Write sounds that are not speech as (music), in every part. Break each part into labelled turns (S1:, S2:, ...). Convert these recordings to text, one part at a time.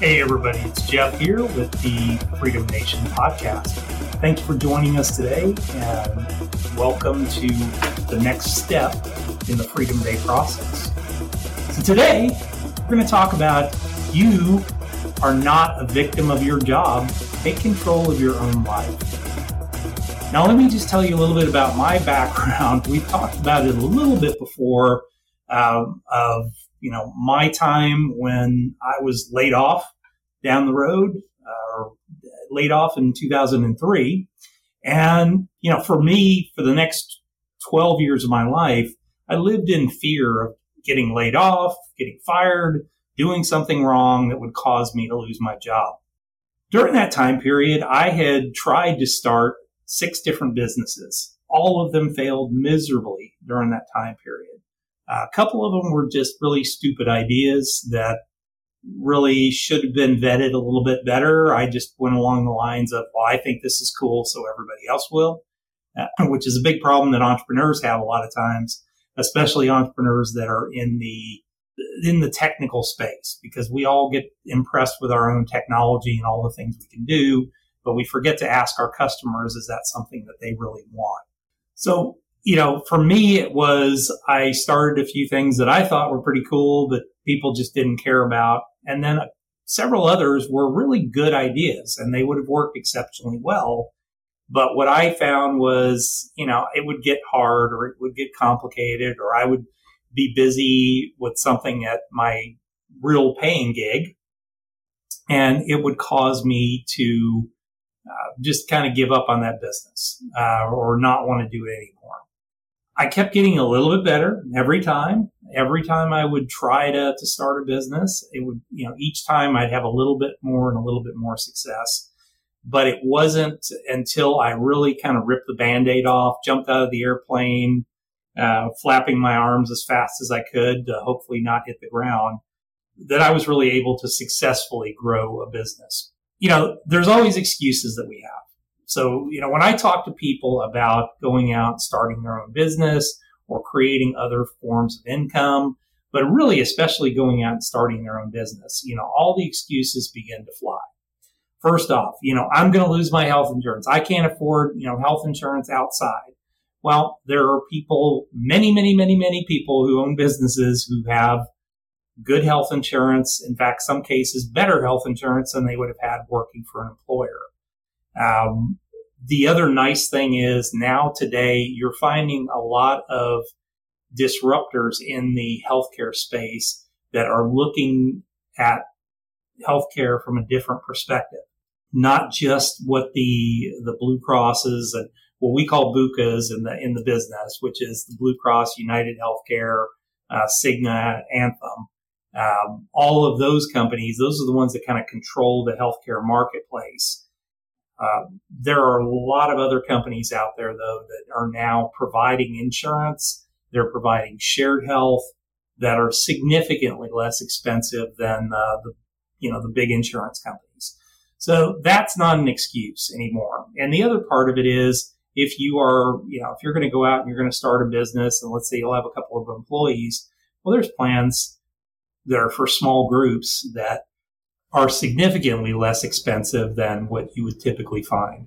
S1: Hey, everybody, it's Jeff here with the Freedom Nation podcast. Thank you for joining us today and welcome to the next step in the Freedom Day process. So, today we're going to talk about you are not a victim of your job, take control of your own life. Now, let me just tell you a little bit about my (laughs) background. We've talked about it a little bit before um, of you know, my time when I was laid off down the road, uh, or laid off in 2003. And, you know, for me, for the next 12 years of my life, I lived in fear of getting laid off, getting fired, doing something wrong that would cause me to lose my job. During that time period, I had tried to start six different businesses. All of them failed miserably during that time period. A couple of them were just really stupid ideas that really should have been vetted a little bit better. I just went along the lines of, well, I think this is cool, so everybody else will, uh, which is a big problem that entrepreneurs have a lot of times, especially entrepreneurs that are in the in the technical space, because we all get impressed with our own technology and all the things we can do, but we forget to ask our customers, is that something that they really want? So you know, for me, it was I started a few things that I thought were pretty cool, but people just didn't care about. And then several others were really good ideas and they would have worked exceptionally well. But what I found was, you know, it would get hard or it would get complicated or I would be busy with something at my real paying gig. And it would cause me to uh, just kind of give up on that business uh, or not want to do it anymore. I kept getting a little bit better every time. Every time I would try to, to start a business, it would, you know, each time I'd have a little bit more and a little bit more success. But it wasn't until I really kind of ripped the band-aid off, jumped out of the airplane, uh, flapping my arms as fast as I could to hopefully not hit the ground, that I was really able to successfully grow a business. You know, there's always excuses that we have. So, you know, when I talk to people about going out and starting their own business or creating other forms of income, but really especially going out and starting their own business, you know, all the excuses begin to fly. First off, you know, I'm going to lose my health insurance. I can't afford, you know, health insurance outside. Well, there are people, many, many, many, many people who own businesses who have good health insurance. In fact, some cases better health insurance than they would have had working for an employer. Um, the other nice thing is now today you're finding a lot of disruptors in the healthcare space that are looking at healthcare from a different perspective, not just what the the Blue Crosses and what we call BUCAs in the in the business, which is the Blue Cross, United Healthcare, uh, Cigna, Anthem. Um, all of those companies, those are the ones that kind of control the healthcare marketplace. Uh, there are a lot of other companies out there, though, that are now providing insurance. They're providing shared health that are significantly less expensive than uh, the, you know, the big insurance companies. So that's not an excuse anymore. And the other part of it is if you are, you know, if you're going to go out and you're going to start a business and let's say you'll have a couple of employees, well, there's plans that are for small groups that are significantly less expensive than what you would typically find.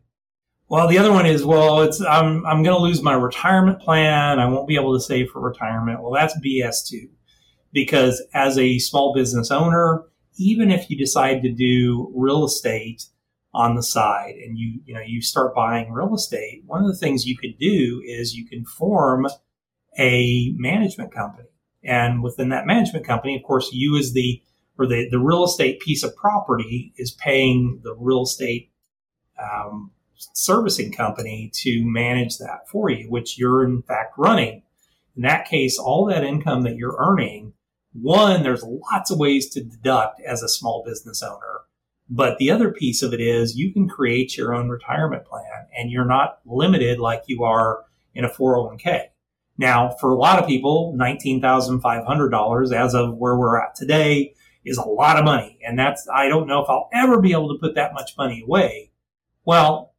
S1: Well, the other one is, well, it's I'm I'm going to lose my retirement plan. I won't be able to save for retirement. Well, that's BS too, because as a small business owner, even if you decide to do real estate on the side and you you know you start buying real estate, one of the things you could do is you can form a management company, and within that management company, of course, you as the or the, the real estate piece of property is paying the real estate um, servicing company to manage that for you, which you're in fact running. In that case, all that income that you're earning, one, there's lots of ways to deduct as a small business owner. But the other piece of it is you can create your own retirement plan and you're not limited like you are in a 401k. Now, for a lot of people, $19,500 as of where we're at today is a lot of money. And that's, I don't know if I'll ever be able to put that much money away. Well,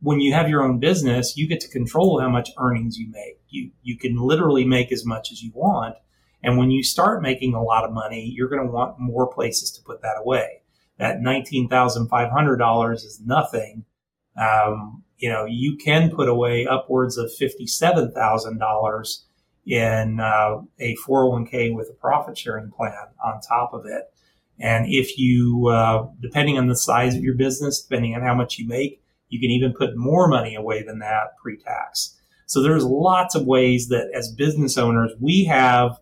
S1: when you have your own business, you get to control how much earnings you make. You, you can literally make as much as you want. And when you start making a lot of money, you're going to want more places to put that away. That $19,500 is nothing. Um, you know, you can put away upwards of $57,000 in uh, a 401k with a profit sharing plan on top of it. And if you, uh, depending on the size of your business, depending on how much you make, you can even put more money away than that pre tax. So there's lots of ways that as business owners, we have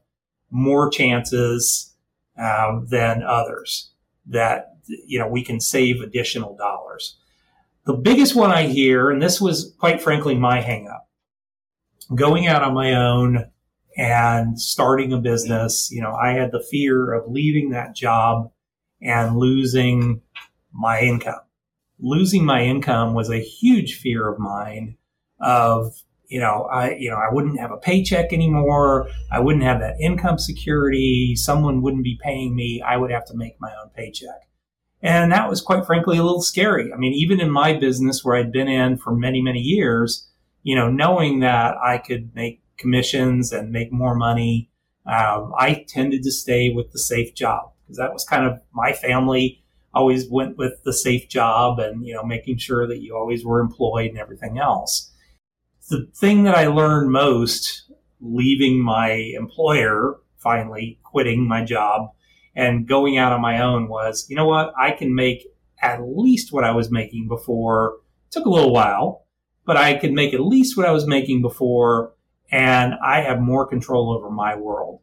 S1: more chances um, than others that, you know, we can save additional dollars. The biggest one I hear, and this was quite frankly my hangup, going out on my own and starting a business, you know, I had the fear of leaving that job and losing my income. Losing my income was a huge fear of mine of, you know, I, you know, I wouldn't have a paycheck anymore. I wouldn't have that income security. Someone wouldn't be paying me. I would have to make my own paycheck. And that was quite frankly a little scary. I mean, even in my business where I'd been in for many, many years, you know, knowing that I could make commissions and make more money, um, I tended to stay with the safe job because that was kind of my family always went with the safe job and, you know, making sure that you always were employed and everything else. The thing that I learned most leaving my employer, finally quitting my job, and going out on my own was, you know what? I can make at least what I was making before. It took a little while, but I could make at least what I was making before, and I have more control over my world.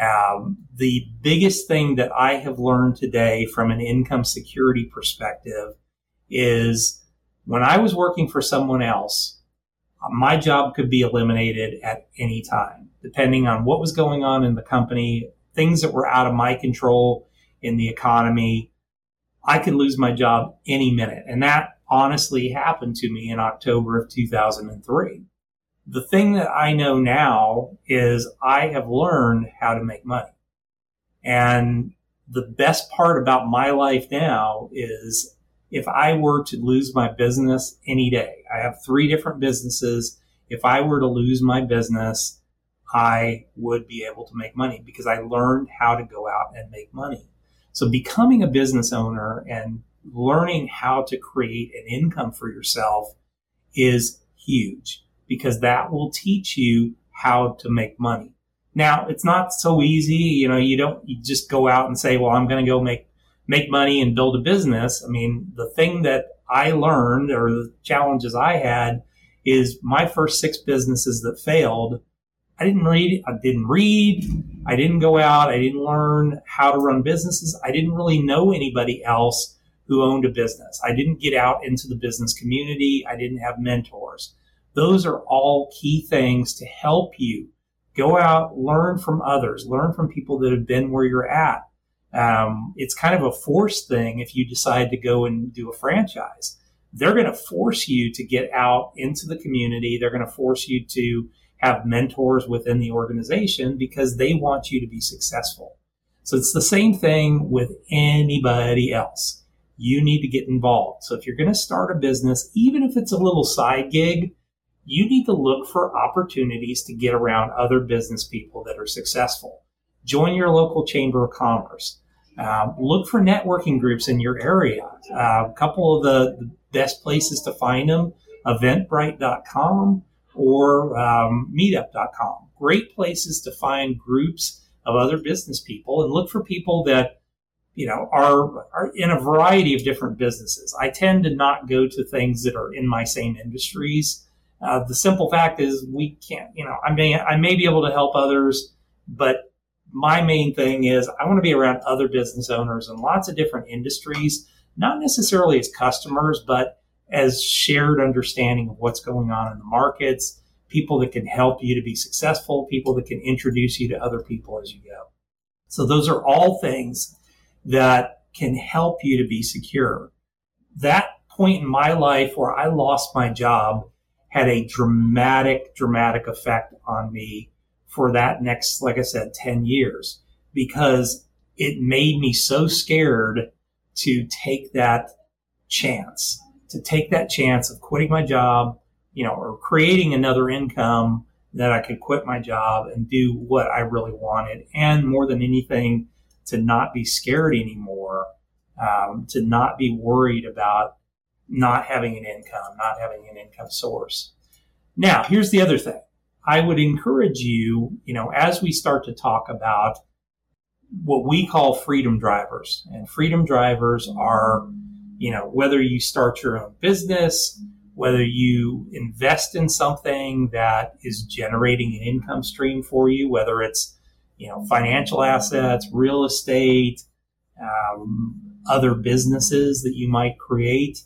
S1: Um, the biggest thing that I have learned today from an income security perspective is when I was working for someone else, my job could be eliminated at any time, depending on what was going on in the company, things that were out of my control in the economy, I could lose my job any minute. And that honestly happened to me in October of 2003. The thing that I know now is I have learned how to make money. And the best part about my life now is if I were to lose my business any day, I have three different businesses. If I were to lose my business, I would be able to make money because I learned how to go out and make money. So becoming a business owner and learning how to create an income for yourself is huge because that will teach you how to make money. Now, it's not so easy. You know, you don't you just go out and say, well, I'm going to go make, make money and build a business. I mean, the thing that I learned or the challenges I had is my first six businesses that failed I didn't read. I didn't read. I didn't go out. I didn't learn how to run businesses. I didn't really know anybody else who owned a business. I didn't get out into the business community. I didn't have mentors. Those are all key things to help you go out, learn from others, learn from people that have been where you're at. Um, it's kind of a forced thing if you decide to go and do a franchise. They're going to force you to get out into the community. They're going to force you to have mentors within the organization because they want you to be successful. So it's the same thing with anybody else. You need to get involved. So if you're going to start a business, even if it's a little side gig, you need to look for opportunities to get around other business people that are successful. Join your local chamber of commerce. Uh, look for networking groups in your area. Uh, a couple of the, the best places to find them, eventbrite.com or um, meetup.com. Great places to find groups of other business people and look for people that you know are are in a variety of different businesses. I tend to not go to things that are in my same industries. Uh, the simple fact is we can't. You know, I may I may be able to help others, but my main thing is I want to be around other business owners in lots of different industries, not necessarily as customers, but as shared understanding of what's going on in the markets, people that can help you to be successful, people that can introduce you to other people as you go. So those are all things that can help you to be secure. That point in my life where I lost my job had a dramatic, dramatic effect on me for that next, like I said, 10 years because it made me so scared to take that chance, to take that chance of quitting my job, you know, or creating another income that I could quit my job and do what I really wanted. And more than anything, to not be scared anymore, um, to not be worried about not having an income, not having an income source. Now, here's the other thing. I would encourage you, you know, as we start to talk about what we call freedom drivers, and freedom drivers are, you know, whether you start your own business, whether you invest in something that is generating an income stream for you, whether it's, you know, financial assets, real estate, um, other businesses that you might create.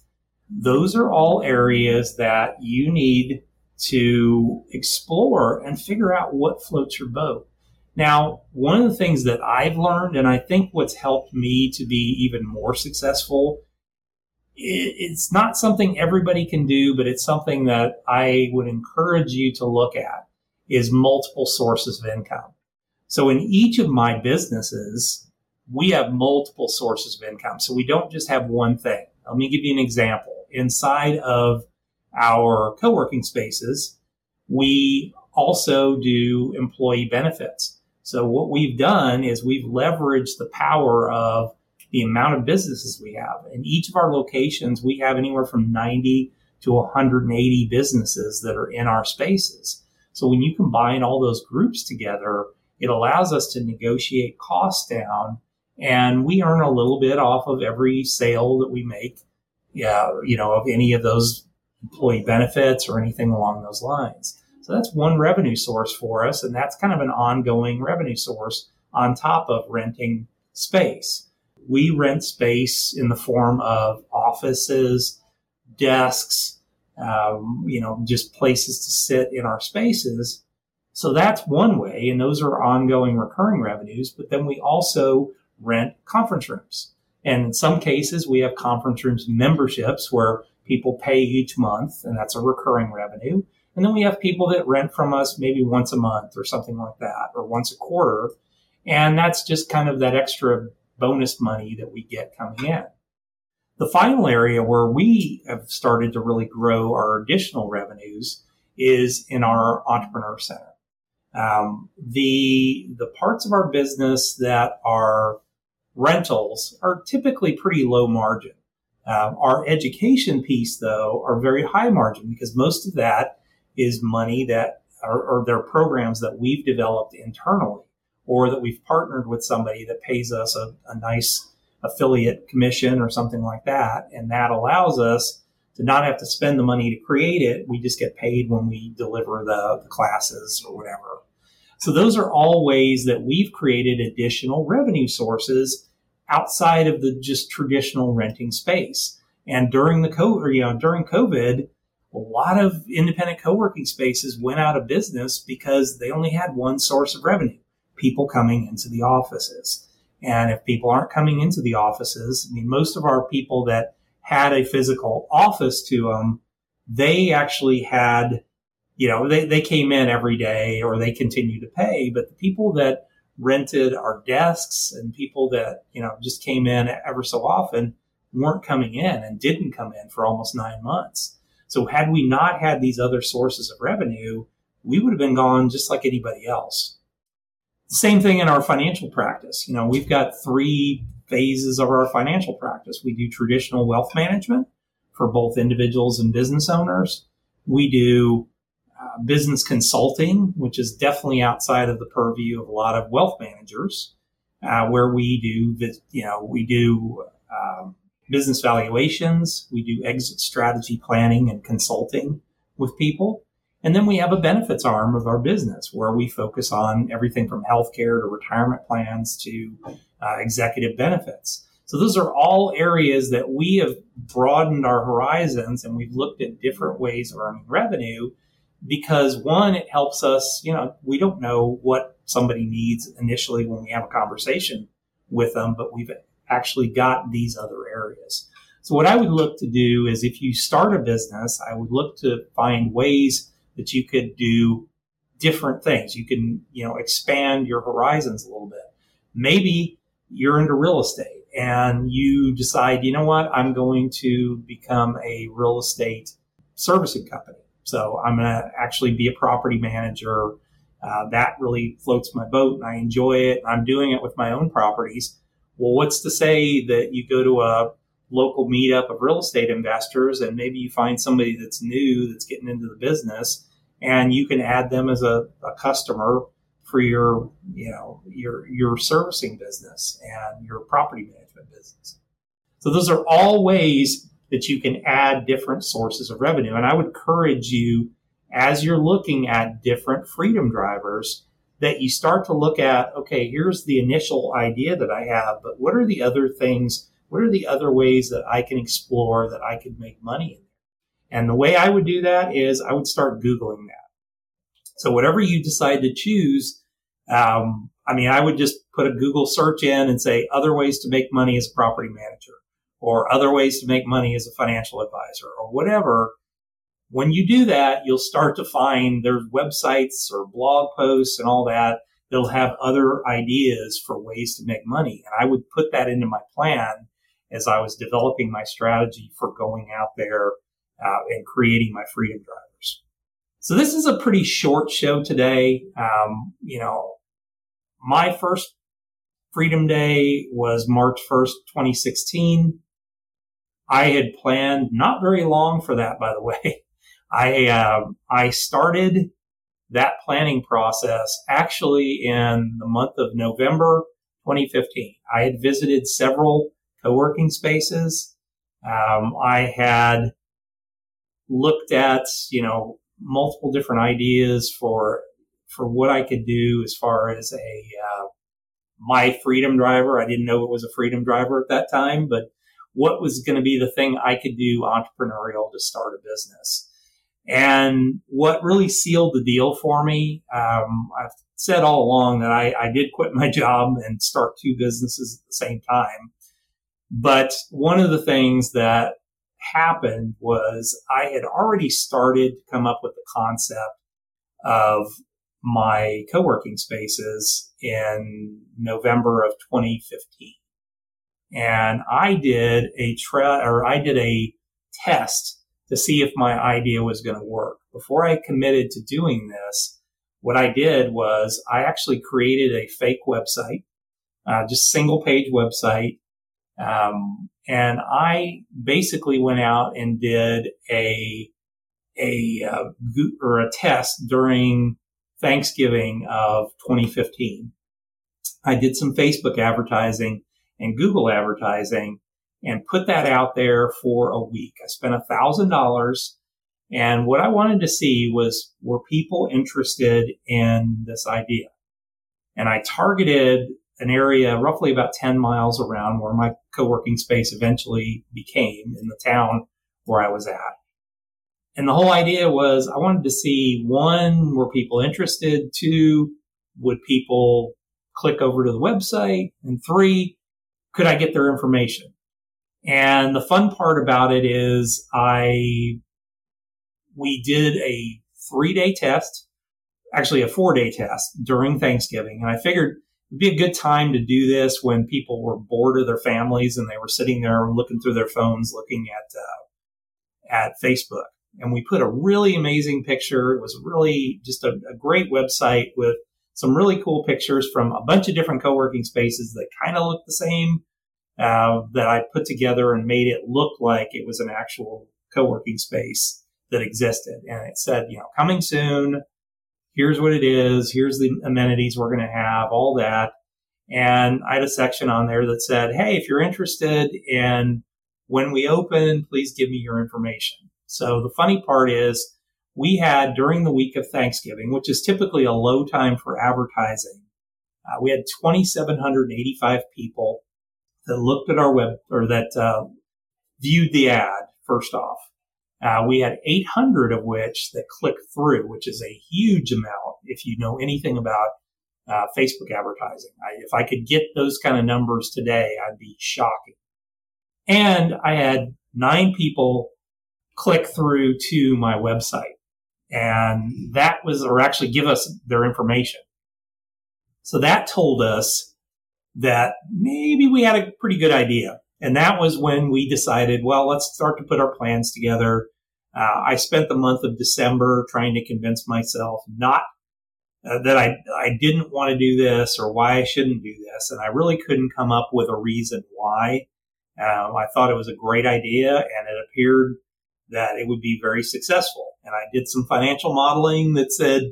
S1: Those are all areas that you need to explore and figure out what floats your boat. Now, one of the things that I've learned, and I think what's helped me to be even more successful, it's not something everybody can do, but it's something that I would encourage you to look at is multiple sources of income. So in each of my businesses, we have multiple sources of income. So we don't just have one thing. Let me give you an example. Inside of our co-working spaces, we also do employee benefits. So what we've done is we've leveraged the power of the amount of businesses we have. In each of our locations, we have anywhere from 90 to 180 businesses that are in our spaces. So when you combine all those groups together, it allows us to negotiate costs down and we earn a little bit off of every sale that we make. Yeah, you know, of any of those employee benefits or anything along those lines. So that's one revenue source for us. And that's kind of an ongoing revenue source on top of renting space. We rent space in the form of offices, desks, um, you know, just places to sit in our spaces. So that's one way. And those are ongoing recurring revenues. But then we also rent conference rooms. And in some cases, we have conference rooms memberships where people pay each month, and that's a recurring revenue. And then we have people that rent from us maybe once a month or something like that, or once a quarter. And that's just kind of that extra bonus money that we get coming in. The final area where we have started to really grow our additional revenues is in our entrepreneur center. Um, the the parts of our business that are rentals are typically pretty low margin. Um, our education piece, though, are very high margin because most of that is money that are, or they're programs that we've developed internally or that we've partnered with somebody that pays us a, a nice affiliate commission or something like that. And that allows us to not have to spend the money to create it. We just get paid when we deliver the, the classes or whatever. So those are all ways that we've created additional revenue sources outside of the just traditional renting space. And during the COVID, you know, during COVID, a lot of independent co-working spaces went out of business because they only had one source of revenue, people coming into the offices. And if people aren't coming into the offices, I mean, most of our people that had a physical office to them, they actually had, you know, they, they came in every day or they continue to pay. But the people that rented our desks and people that, you know, just came in ever so often weren't coming in and didn't come in for almost nine months. So had we not had these other sources of revenue, we would have been gone just like anybody else. Same thing in our financial practice. You know, we've got three phases of our financial practice. We do traditional wealth management for both individuals and business owners. We do business consulting, which is definitely outside of the purview of a lot of wealth managers, uh, where we do, you know, we do um, business valuations. We do exit strategy planning and consulting with people. And then we have a benefits arm of our business where we focus on everything from healthcare to retirement plans to uh, executive benefits. So those are all areas that we have broadened our horizons and we've looked at different ways of earning revenue because one, it helps us, you know, we don't know what somebody needs initially when we have a conversation with them, but we've actually got these other areas. So what I would look to do is if you start a business, I would look to find ways that you could do different things. You can, you know, expand your horizons a little bit. Maybe you're into real estate and you decide, you know what, I'm going to become a real estate servicing company. So I'm going to actually be a property manager. Uh, that really floats my boat and I enjoy it. I'm doing it with my own properties. Well, what's to say that you go to a local meetup of real estate investors and maybe you find somebody that's new that's getting into the business and you can add them as a, a customer for your, you know, your, your servicing business and your property management business. So those are all ways that you can add different sources of revenue. And I would encourage you as you're looking at different freedom drivers that you start to look at, okay, here's the initial idea that I have, but what are the other things? What are the other ways that I can explore that I could make money in? And the way I would do that is I would start Googling that. So whatever you decide to choose, um, I mean, I would just put a Google search in and say other ways to make money as a property manager or other ways to make money as a financial advisor or whatever. When you do that, you'll start to find there's websites or blog posts and all that. that'll have other ideas for ways to make money. And I would put that into my plan as I was developing my strategy for going out there uh, and creating my freedom drivers. So this is a pretty short show today. Um, you know, my first Freedom Day was March 1st, 2016. I had planned not very long for that, by the way. (laughs) I, uh, I started that planning process actually in the month of November 2015. I had visited several co-working spaces. Um, I had looked at, you know, multiple different ideas for, for what I could do as far as a, uh, my freedom driver. I didn't know it was a freedom driver at that time, but what was going to be the thing I could do entrepreneurial to start a business. And what really sealed the deal for me, um, I've said all along that I, I did quit my (laughs) job and start two businesses at the same time. But one of the things that happened was I had already started to come up with the concept of my co-working spaces in November of 2015 and I did a tra- or I did a test to see if my idea was going to work. Before I committed to doing this, what I did was I actually created a fake website, uh, just single page website. Um, and I basically went out and did a, a, uh, or a test during Thanksgiving of 2015. I did some Facebook advertising and Google advertising and put that out there for a week. I spent a thousand dollars and what I wanted to see was were people interested in this idea? And I targeted an area roughly about 10 miles around where my co-working space eventually became in the town where I was at. And the whole idea was I wanted to see one, were people interested? Two, would people click over to the website? And three, could I get their information? And the fun part about it is I, we did a three day test, actually a four day test during Thanksgiving. And I figured it'd be a good time to do this when people were bored of their families and they were sitting there looking through their phones, looking at, uh, at Facebook. And we put a really amazing picture. It was really just a, a great website with some really cool pictures from a bunch of different co-working spaces that kind of look the same uh, that I put together and made it look like it was an actual co-working space that existed. And it said, you know, coming soon. Here's what it is. Here's the amenities we're going to have, all that. And I had a section on there that said, Hey, if you're interested in when we open, please give me your information. So the funny part is we had during the week of Thanksgiving, which is typically a low time for advertising, uh, we had 2,785 people that looked at our web or that uh, viewed the ad first off. Uh, we had 800 of which that clicked through, which is a huge amount if you know anything about uh, Facebook advertising. I, if I could get those kind of numbers today, I'd be shocking. And I had nine people click through to my website. And that was, or actually give us their information. So that told us that maybe we had a pretty good idea. And that was when we decided, well, let's start to put our plans together. Uh, I spent the month of December trying to convince myself not uh, that I, I didn't want to do this or why I shouldn't do this. And I really couldn't come up with a reason why. Um, I thought it was a great idea and it appeared that it would be very successful. And I did some financial modeling that said,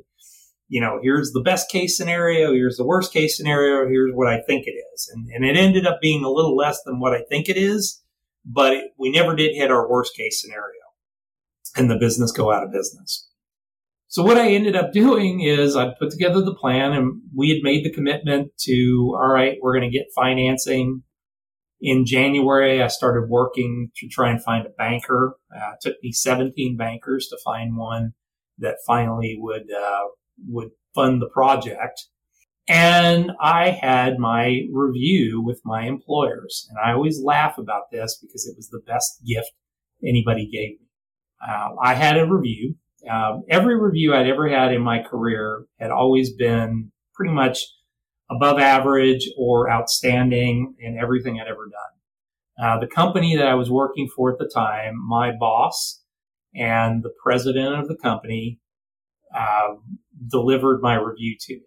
S1: you know, here's the best case scenario, here's the worst case scenario, here's what I think it is. And, and it ended up being a little less than what I think it is, but it, we never did hit our worst case scenario and the business go out of business. So what I ended up doing is I put together the plan and we had made the commitment to, all right, we're going to get financing. In January, I started working to try and find a banker. Uh, it took me 17 bankers to find one that finally would, uh, would fund the project. And I had my review with my employers. And I always laugh about this because it was the best gift anybody gave me. Uh, I had a review um, every review I'd ever had in my career had always been pretty much above average or outstanding in everything I'd ever done. Uh, the company that I was working for at the time, my boss and the president of the company uh, delivered my review to me.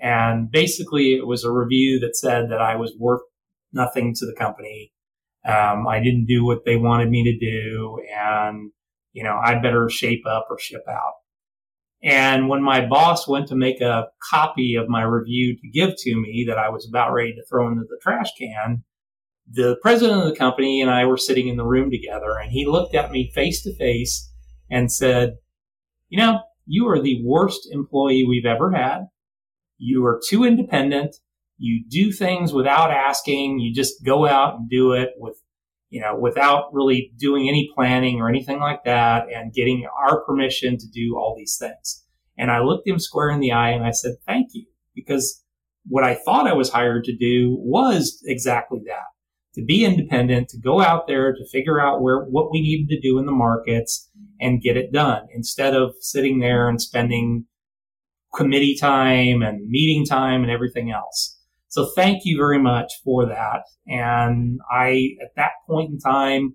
S1: And basically, it was a review that said that I was worth nothing to the company. Um, I didn't do what they wanted me to do, and you know, I better shape up or ship out. And when my boss went to make a copy of my review to give to me that I was about ready to throw into the trash can, the president of the company and I were sitting in the room together and he looked at me face to face and said, you know, you are the worst employee we've ever had. You are too independent. You do things without asking. You just go out and do it with you know, without really doing any planning or anything like that and getting our permission to do all these things. And I looked him square in the eye and I said, thank you. Because what I thought I was hired to do was exactly that. To be independent, to go out there, to figure out where, what we needed to do in the markets and get it done instead of sitting there and spending committee time and meeting time and everything else. So thank you very much for that. And I, at that point in time,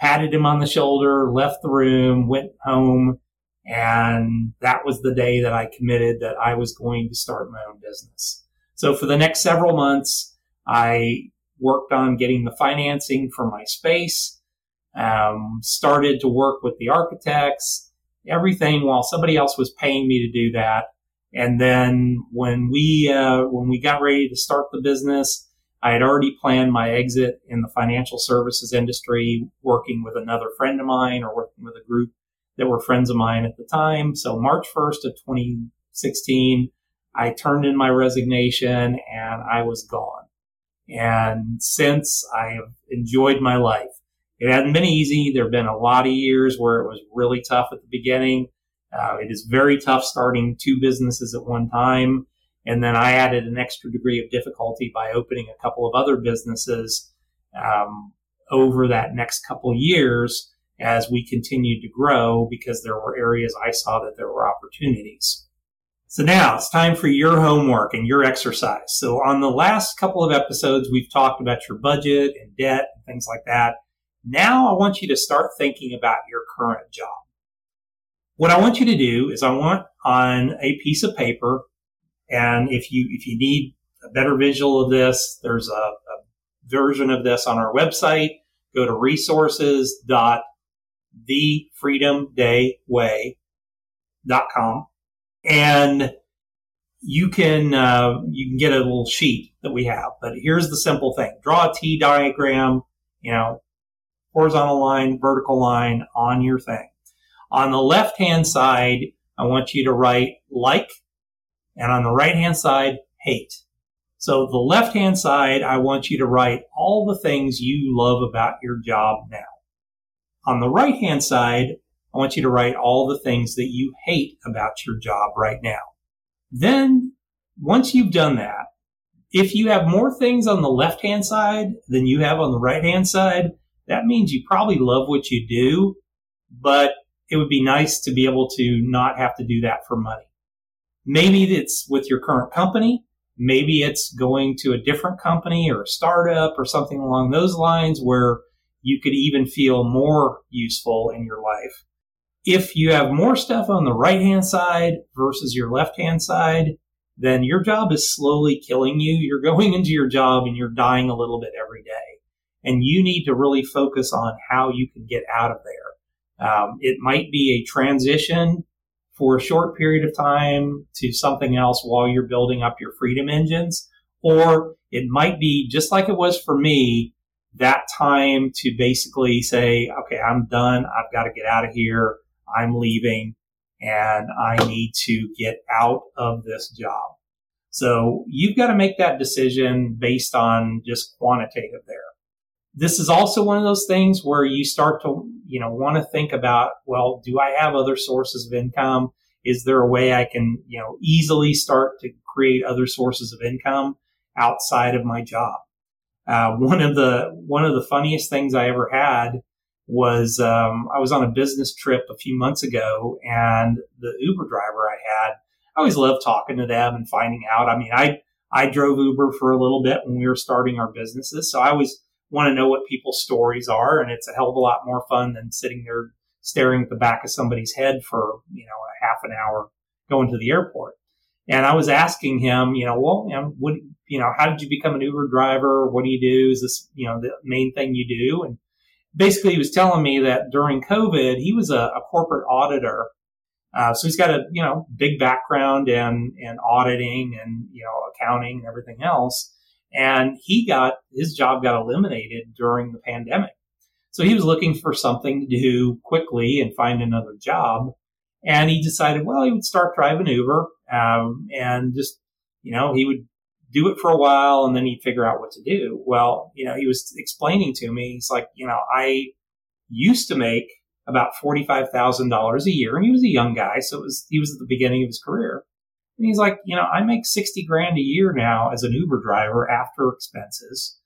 S1: patted him on the shoulder, left the room, went home. And that was the day that I committed that I was going to start my own business. So for the next several months, I worked on getting the financing for my space, um, started to work with the architects, everything while somebody else was paying me to do that. And then when we uh, when we got ready to start the business, I had already planned my exit in the financial services industry, working with another friend of mine or working with a group that were friends of mine at the time. So March 1st of 2016, I turned in my resignation and I was gone. And since I have enjoyed my life, it hadn't been easy. There have been a lot of years where it was really tough at the beginning. Uh, it is very tough starting two businesses at one time. And then I added an extra degree of difficulty by opening a couple of other businesses um, over that next couple years as we continued to grow because there were areas I saw that there were opportunities. So now it's time for your homework and your exercise. So on the last couple of episodes, we've talked about your budget and debt and things like that. Now I want you to start thinking about your current job. What I want you to do is I want on a piece of paper, and if you if you need a better visual of this, there's a, a version of this on our website. Go to resources.thefreedomdayway.com and you can uh, you can get a little sheet that we have. But here's the simple thing: draw a T diagram, you know, horizontal line, vertical line on your thing. On the left hand side, I want you to write like, and on the right hand side, hate. So the left hand side, I want you to write all the things you love about your job now. On the right hand side, I want you to write all the things that you hate about your job right now. Then once you've done that, if you have more things on the left hand side than you have on the right hand side, that means you probably love what you do, but it would be nice to be able to not have to do that for money. Maybe it's with your current company. Maybe it's going to a different company or a startup or something along those lines where you could even feel more useful in your life. If you have more stuff on the right hand side versus your left hand side, then your job is slowly killing you. You're (laughs) going into your job and you're dying a little bit every day. And you need to really focus on how you can get out of there. Um, it might be a transition for a short period of time to something else while you're building up your freedom engines. Or it might be just like it was for me, that time to basically say, okay, I'm done. I've got to get out of here. I'm leaving and I need to get out of this job. So you've got to make that decision based on just quantitative there. This is also one of those things where you start to, you know, want to think about, well, do I have other sources of income? Is there a way I can, you know, easily start to create other sources of income outside of my job? Uh, one of the, one of the funniest things I ever had was um, I was on a business trip a few months ago, and the Uber driver I had, I always love talking to them and finding out. I mean, I I drove Uber for a little bit when we were starting our businesses, so I always want to know what people's stories are, and it's a hell of a lot more fun than sitting there staring at the back of somebody's head for you know a half an hour going to the airport. And I was asking him, you know, well, you know, what, you know, how did you become an Uber driver? What do you do? Is this, you know, the main thing you do? And basically he was telling me that during COVID, he was a, a corporate auditor. Uh, so he's got a, you know, big background in, in auditing and, you know, accounting and everything else. And he got, his job got eliminated during the pandemic. So he was looking for something to do quickly and find another job. And he decided, well, he would start driving Uber, um, and just, you know, he would do it for a while and then he'd figure out what to do. Well, you know, he was explaining to me, he's like, you know, I used to make about $45,000 a year and he was a young guy. So it was, he was at the beginning of his career. And he's like, you know, I make 60 grand a year now as an Uber driver after expenses.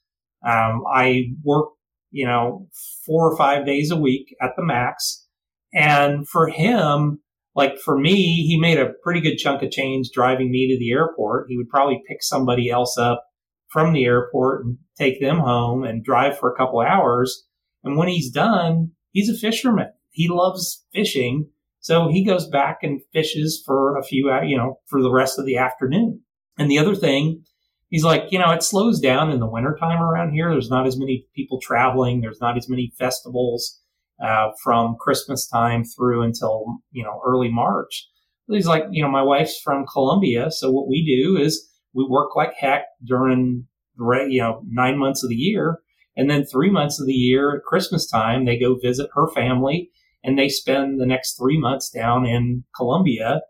S1: Um, I work, you know, four or five days a week at the max. And for him, like for me, he made a pretty good chunk of change driving me to the airport. He would probably pick somebody else up from the airport and take them home and drive for a couple hours. And when he's done, he's a fisherman. He loves fishing. So he goes back and fishes for a few, you know, for the rest of the afternoon. And the other thing, he's like, you know, it slows down in the wintertime around here. There's not as many people traveling. There's not as many festivals uh, from Christmas time through until you know early March. He's like, you know, my wife's from Colombia, so what we do is we work like heck during you know nine months of the year, and then three months of the year at Christmas time they go visit her family, and they spend the next three months down in Colombia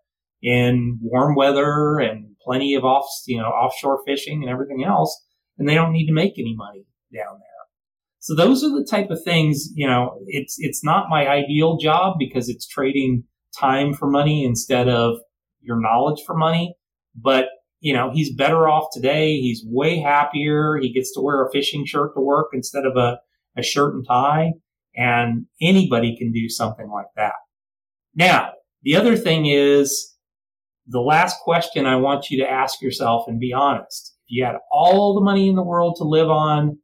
S1: in warm weather and plenty of off you know offshore fishing and everything else, and they don't need to make any money down there. So those are the type of things, you know, it's, it's not my ideal job because it's trading time for money instead of your knowledge for money. But, you know, he's better off today. He's way happier. He gets to wear a fishing shirt to work instead of a, a shirt and tie. And anybody can do something like that. Now, the other thing is the last question I want you to ask yourself and be honest. If you had all the money in the world to live on,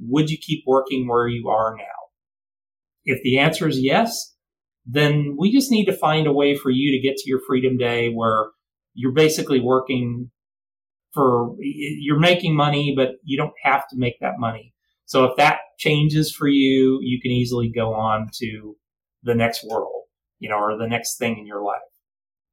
S1: would you keep working where you are now? If the answer is yes, then we just need to find a way for you to get to your freedom day where you're basically working for, you're making money, but you don't have to make that money. So if that changes for you, you can easily go on to the next world, you know, or the next thing in your life.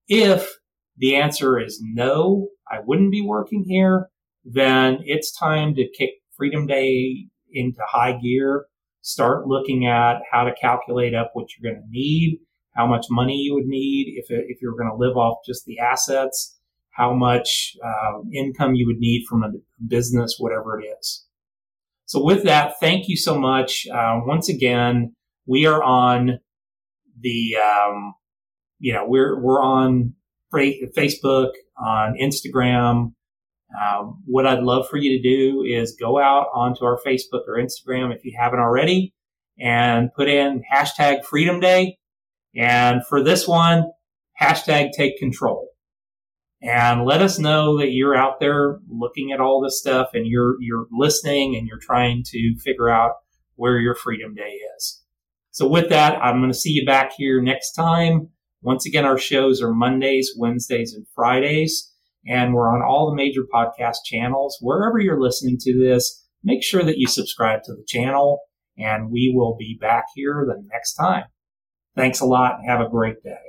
S1: If the answer is no, I wouldn't be working here, then it's time to kick Freedom Day into high gear, start looking at how to calculate up what you're going to need, how much money you would need if, if you're going to live off just the assets, how much uh, income you would need from a business, whatever it is. So with that, thank you so much. Uh, once again, we are on the, um, you know, we're, we're on Facebook, on Instagram. Um, what I'd love for you to do is go out onto our Facebook or Instagram if you haven't already and put in hashtag freedom day. And for this one, hashtag take control and let us know that you're out there looking at all this stuff and you're you're listening and you're trying to figure out where your freedom day is. So with that, I'm going to see you back here next time. Once again, our shows are Mondays, Wednesdays, and Fridays, and we're on all the major podcast channels. Wherever you're listening to this, make sure that you subscribe to the channel, and we will be back here the next time. Thanks a lot and have a great day.